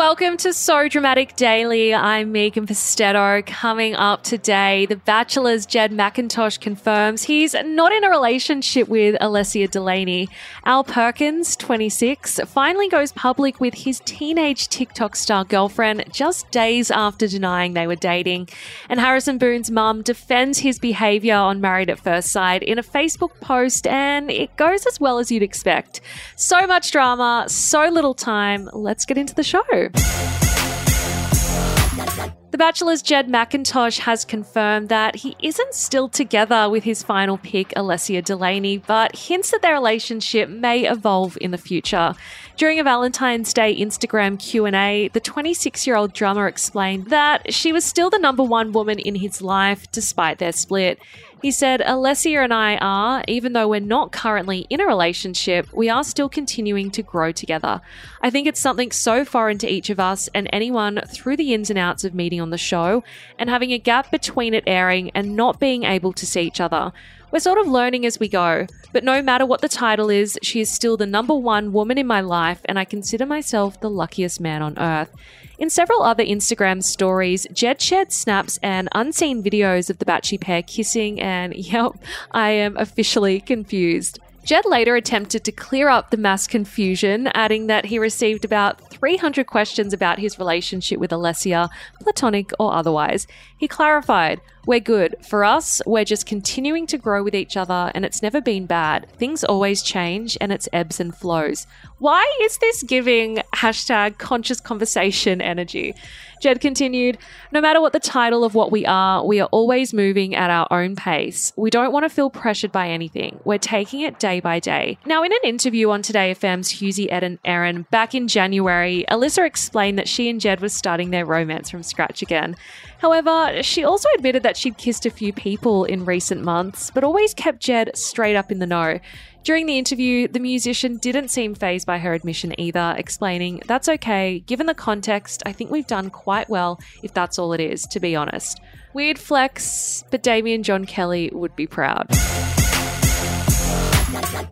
Welcome to So Dramatic Daily. I'm Megan Pustetto. Coming up today, The Bachelor's Jed McIntosh confirms he's not in a relationship with Alessia Delaney. Al Perkins, 26, finally goes public with his teenage TikTok star girlfriend just days after denying they were dating. And Harrison Boone's mum defends his behaviour on Married at First Sight in a Facebook post, and it goes as well as you'd expect. So much drama, so little time. Let's get into the show. The Bachelor's Jed McIntosh has confirmed that he isn't still together with his final pick, Alessia Delaney, but hints that their relationship may evolve in the future. During a Valentine's Day Instagram Q&A, the 26-year-old drummer explained that she was still the number one woman in his life despite their split. He said, Alessia and I are, even though we're not currently in a relationship, we are still continuing to grow together. I think it's something so foreign to each of us and anyone through the ins and outs of meeting on the show and having a gap between it airing and not being able to see each other. We're sort of learning as we go, but no matter what the title is, she is still the number one woman in my life, and I consider myself the luckiest man on earth. In several other Instagram stories, Jed shared snaps and unseen videos of the Batchy pair kissing, and yep, I am officially confused. Jed later attempted to clear up the mass confusion, adding that he received about 300 questions about his relationship with Alessia, platonic or otherwise. He clarified, We're good. For us, we're just continuing to grow with each other, and it's never been bad. Things always change, and it's ebbs and flows. Why is this giving hashtag conscious conversation energy? Jed continued, No matter what the title of what we are, we are always moving at our own pace. We don't want to feel pressured by anything. We're taking it day by day. Now, in an interview on Today FM's Hughesy Ed and Erin back in January, Alessia explained that she and Jed were starting their romance from scratch again. However, she also admitted that she'd kissed a few people in recent months, but always kept Jed straight up in the know. During the interview, the musician didn't seem phased by her admission either, explaining, That's okay, given the context, I think we've done quite well if that's all it is, to be honest. Weird flex, but Damian John Kelly would be proud.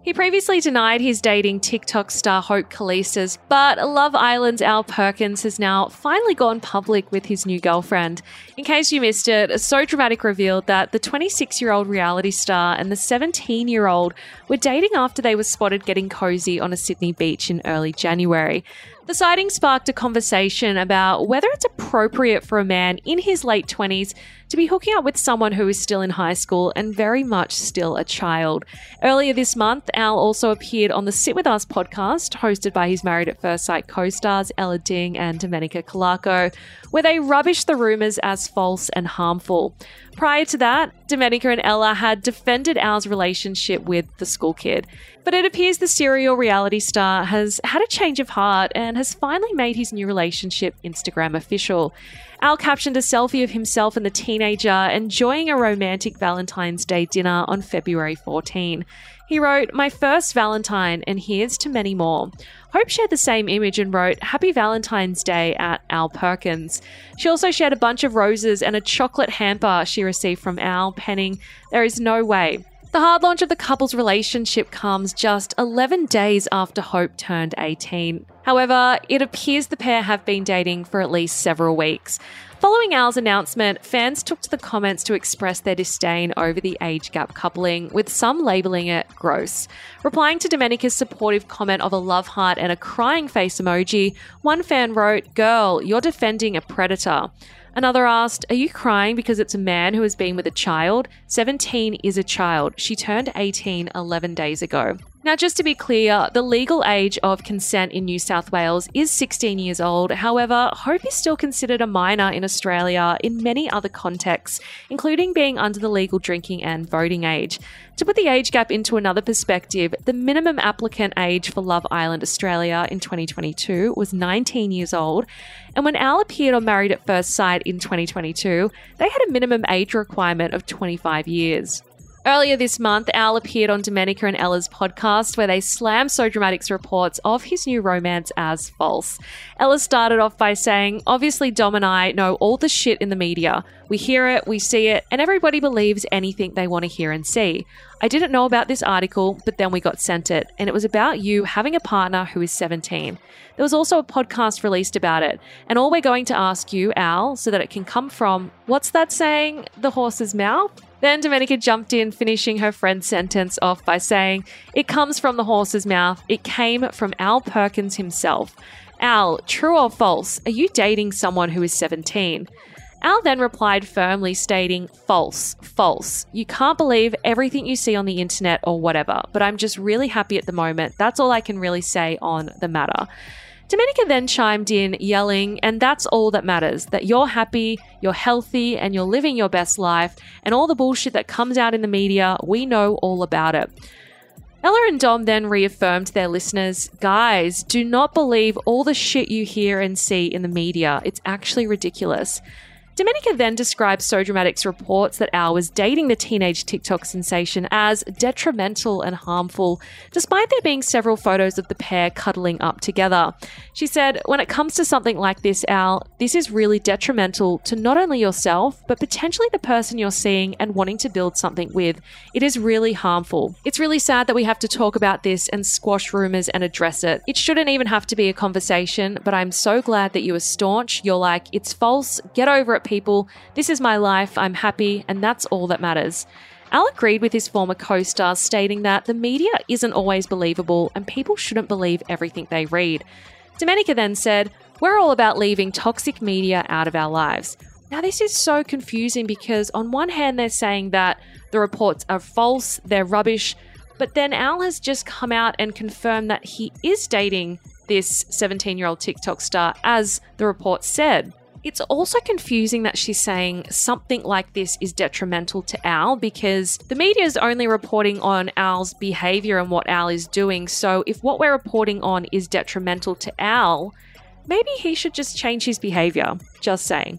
He previously denied his dating TikTok star Hope Kalisas, but Love Island's Al Perkins has now finally gone public with his new girlfriend. In case you missed it, a So Dramatic revealed that the 26 year old reality star and the 17 year old were dating after they were spotted getting cozy on a Sydney beach in early January. The sighting sparked a conversation about whether it's appropriate for a man in his late 20s to be hooking up with someone who is still in high school and very much still a child. Earlier this month, Al also appeared on the Sit With Us podcast, hosted by his Married at First Sight co stars Ella Ding and Domenica Calarco, where they rubbished the rumours as false and harmful. Prior to that, Domenica and Ella had defended Al's relationship with the school kid. But it appears the serial reality star has had a change of heart and has finally made his new relationship Instagram official. Al captioned a selfie of himself and the teenager enjoying a romantic Valentine's Day dinner on February 14. He wrote, My first Valentine, and here's to many more. Hope shared the same image and wrote, Happy Valentine's Day at Al Perkins. She also shared a bunch of roses and a chocolate hamper she received from Al, penning, There is no way. The hard launch of the couple's relationship comes just 11 days after Hope turned 18. However, it appears the pair have been dating for at least several weeks. Following Al's announcement, fans took to the comments to express their disdain over the age gap coupling, with some labelling it gross. Replying to Domenica's supportive comment of a love heart and a crying face emoji, one fan wrote, Girl, you're defending a predator. Another asked, Are you crying because it's a man who has been with a child? 17 is a child. She turned 18 11 days ago. Now, just to be clear, the legal age of consent in New South Wales is 16 years old. However, Hope is still considered a minor in Australia in many other contexts, including being under the legal drinking and voting age. To put the age gap into another perspective, the minimum applicant age for Love Island Australia in 2022 was 19 years old. And when Al appeared on Married at First Sight in 2022, they had a minimum age requirement of 25 years. Earlier this month, Al appeared on Domenica and Ella's podcast where they slammed So Dramatic's reports of his new romance as false. Ella started off by saying, Obviously, Dom and I know all the shit in the media. We hear it, we see it, and everybody believes anything they want to hear and see. I didn't know about this article, but then we got sent it, and it was about you having a partner who is 17. There was also a podcast released about it, and all we're going to ask you, Al, so that it can come from what's that saying? The horse's mouth? Then Domenica jumped in, finishing her friend's sentence off by saying, It comes from the horse's mouth. It came from Al Perkins himself. Al, true or false? Are you dating someone who is 17? Al then replied firmly, stating, False, false. You can't believe everything you see on the internet or whatever, but I'm just really happy at the moment. That's all I can really say on the matter. Domenica then chimed in, yelling, and that's all that matters that you're happy, you're healthy, and you're living your best life, and all the bullshit that comes out in the media, we know all about it. Ella and Dom then reaffirmed their listeners guys, do not believe all the shit you hear and see in the media. It's actually ridiculous. Domenica then describes So Dramatic's reports that Al was dating the teenage TikTok sensation as detrimental and harmful, despite there being several photos of the pair cuddling up together. She said, When it comes to something like this, Al, this is really detrimental to not only yourself, but potentially the person you're seeing and wanting to build something with. It is really harmful. It's really sad that we have to talk about this and squash rumors and address it. It shouldn't even have to be a conversation, but I'm so glad that you are staunch. You're like, it's false, get over it, people. This is my life. I'm happy, and that's all that matters. Al agreed with his former co star, stating that the media isn't always believable and people shouldn't believe everything they read. Domenica then said, We're all about leaving toxic media out of our lives. Now, this is so confusing because, on one hand, they're saying that the reports are false, they're rubbish, but then Al has just come out and confirmed that he is dating this 17 year old TikTok star, as the report said. It's also confusing that she's saying something like this is detrimental to Al because the media is only reporting on Al's behavior and what Al is doing. So if what we're reporting on is detrimental to Al, maybe he should just change his behavior. Just saying.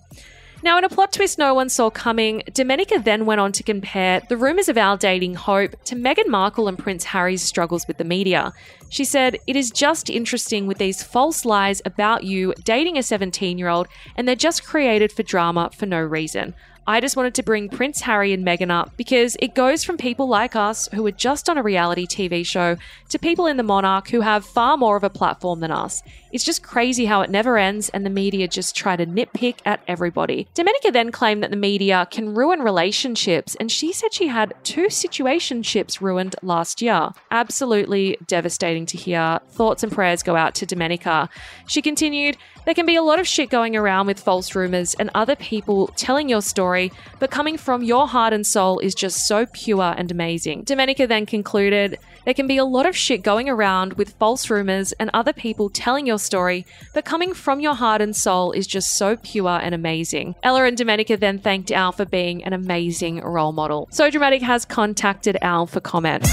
Now, in a plot twist no one saw coming, Domenica then went on to compare the rumours of Al dating Hope to Meghan Markle and Prince Harry's struggles with the media. She said, It is just interesting with these false lies about you dating a 17 year old, and they're just created for drama for no reason. I just wanted to bring Prince Harry and Meghan up because it goes from people like us who are just on a reality TV show to people in the Monarch who have far more of a platform than us. It's just crazy how it never ends and the media just try to nitpick at everybody. Domenica then claimed that the media can ruin relationships, and she said she had two situationships ruined last year. Absolutely devastating to hear. Thoughts and prayers go out to Domenica. She continued, there can be a lot of shit going around with false rumors and other people telling your story, but coming from your heart and soul is just so pure and amazing. Domenica then concluded, there can be a lot of shit going around with false rumors and other people telling your story, but coming from your heart and soul is just so pure and amazing. Ella and Domenica then thanked Al for being an amazing role model. So Dramatic has contacted Al for comment.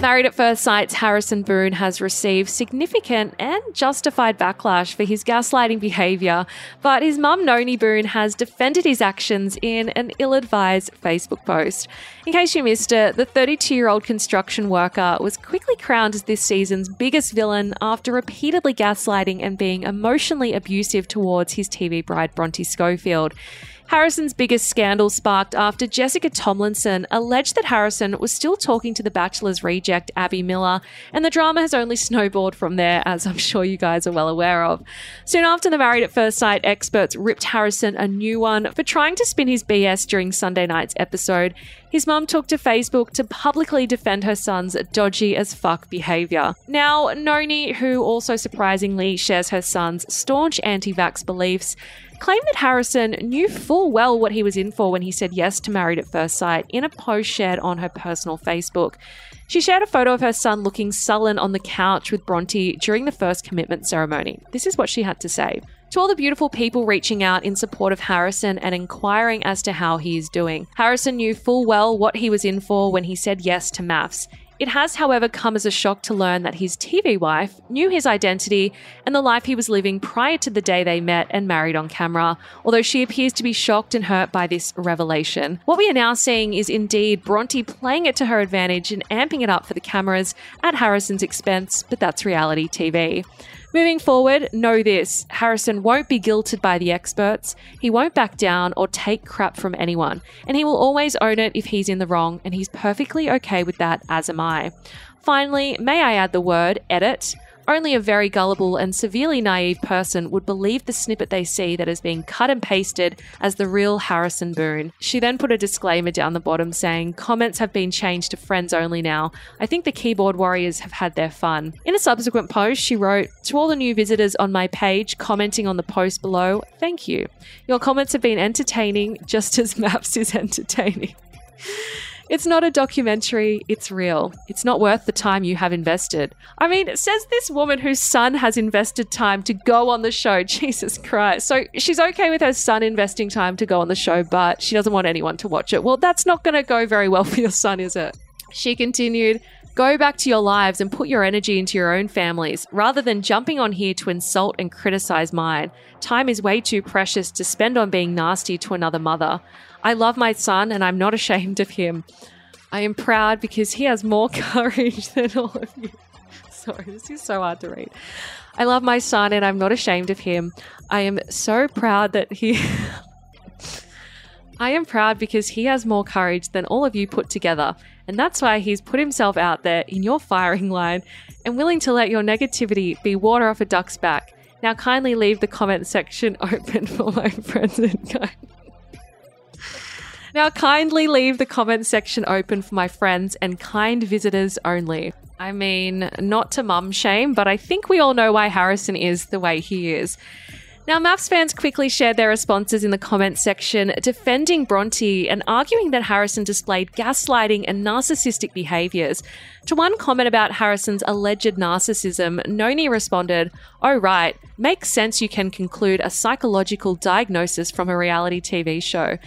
Married at First Sight's Harrison Boone has received significant and justified backlash for his gaslighting behaviour, but his mum, Noni Boone, has defended his actions in an ill advised Facebook post. In case you missed it, the 32 year old construction worker was quickly crowned as this season's biggest villain after repeatedly gaslighting and being emotionally abusive towards his TV bride, Bronte Schofield. Harrison's biggest scandal sparked after Jessica Tomlinson alleged that Harrison was still talking to the Bachelor's reject, Abby Miller, and the drama has only snowballed from there, as I'm sure you guys are well aware of. Soon after the Married at First Sight experts ripped Harrison a new one for trying to spin his BS during Sunday night's episode, his mum took to Facebook to publicly defend her son's dodgy as fuck behaviour. Now, Noni, who also surprisingly shares her son's staunch anti vax beliefs, claimed that Harrison knew full well what he was in for when he said yes to Married at First Sight in a post shared on her personal Facebook. She shared a photo of her son looking sullen on the couch with Bronte during the first commitment ceremony. This is what she had to say. To all the beautiful people reaching out in support of Harrison and inquiring as to how he is doing. Harrison knew full well what he was in for when he said yes to MAFS. It has, however, come as a shock to learn that his TV wife knew his identity and the life he was living prior to the day they met and married on camera, although she appears to be shocked and hurt by this revelation. What we are now seeing is indeed Bronte playing it to her advantage and amping it up for the cameras at Harrison's expense, but that's reality TV. Moving forward, know this Harrison won't be guilted by the experts, he won't back down or take crap from anyone, and he will always own it if he's in the wrong, and he's perfectly okay with that, as am I. Finally, may I add the word edit? Only a very gullible and severely naive person would believe the snippet they see that is being cut and pasted as the real Harrison Boone. She then put a disclaimer down the bottom saying, Comments have been changed to friends only now. I think the keyboard warriors have had their fun. In a subsequent post, she wrote, To all the new visitors on my page commenting on the post below, thank you. Your comments have been entertaining just as MAFS is entertaining. It's not a documentary, it's real. It's not worth the time you have invested. I mean, it says this woman whose son has invested time to go on the show. Jesus Christ. So she's okay with her son investing time to go on the show, but she doesn't want anyone to watch it. Well, that's not going to go very well for your son, is it? She continued, Go back to your lives and put your energy into your own families rather than jumping on here to insult and criticize mine. Time is way too precious to spend on being nasty to another mother. I love my son and I'm not ashamed of him. I am proud because he has more courage than all of you. Sorry, this is so hard to read. I love my son and I'm not ashamed of him. I am so proud that he. I am proud because he has more courage than all of you put together, and that's why he's put himself out there in your firing line and willing to let your negativity be water off a duck's back. Now, kindly leave the comment section open for my friends and kind. Now, kindly leave the comment section open for my friends and kind visitors only. I mean, not to mum shame, but I think we all know why Harrison is the way he is. Now, MAFS fans quickly shared their responses in the comments section, defending Bronte and arguing that Harrison displayed gaslighting and narcissistic behaviours. To one comment about Harrison's alleged narcissism, Noni responded, Oh, right, makes sense you can conclude a psychological diagnosis from a reality TV show.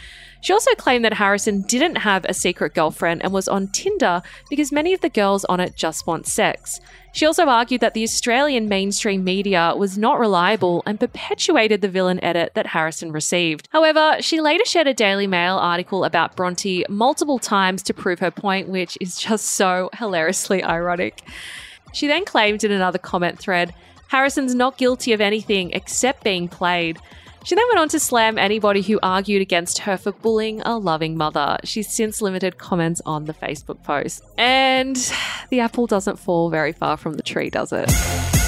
She also claimed that Harrison didn't have a secret girlfriend and was on Tinder because many of the girls on it just want sex. She also argued that the Australian mainstream media was not reliable and perpetuated the villain edit that Harrison received. However, she later shared a Daily Mail article about Bronte multiple times to prove her point, which is just so hilariously ironic. She then claimed in another comment thread Harrison's not guilty of anything except being played. She then went on to slam anybody who argued against her for bullying a loving mother. She's since limited comments on the Facebook post. And the apple doesn't fall very far from the tree, does it?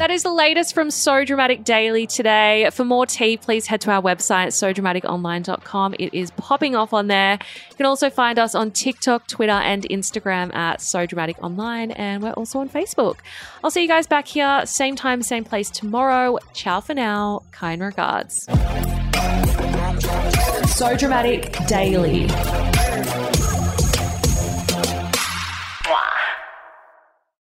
That is the latest from So Dramatic Daily today. For more tea, please head to our website, sodramaticonline.com. It is popping off on there. You can also find us on TikTok, Twitter, and Instagram at So Dramatic Online, and we're also on Facebook. I'll see you guys back here, same time, same place tomorrow. Ciao for now. Kind regards. So Dramatic Daily.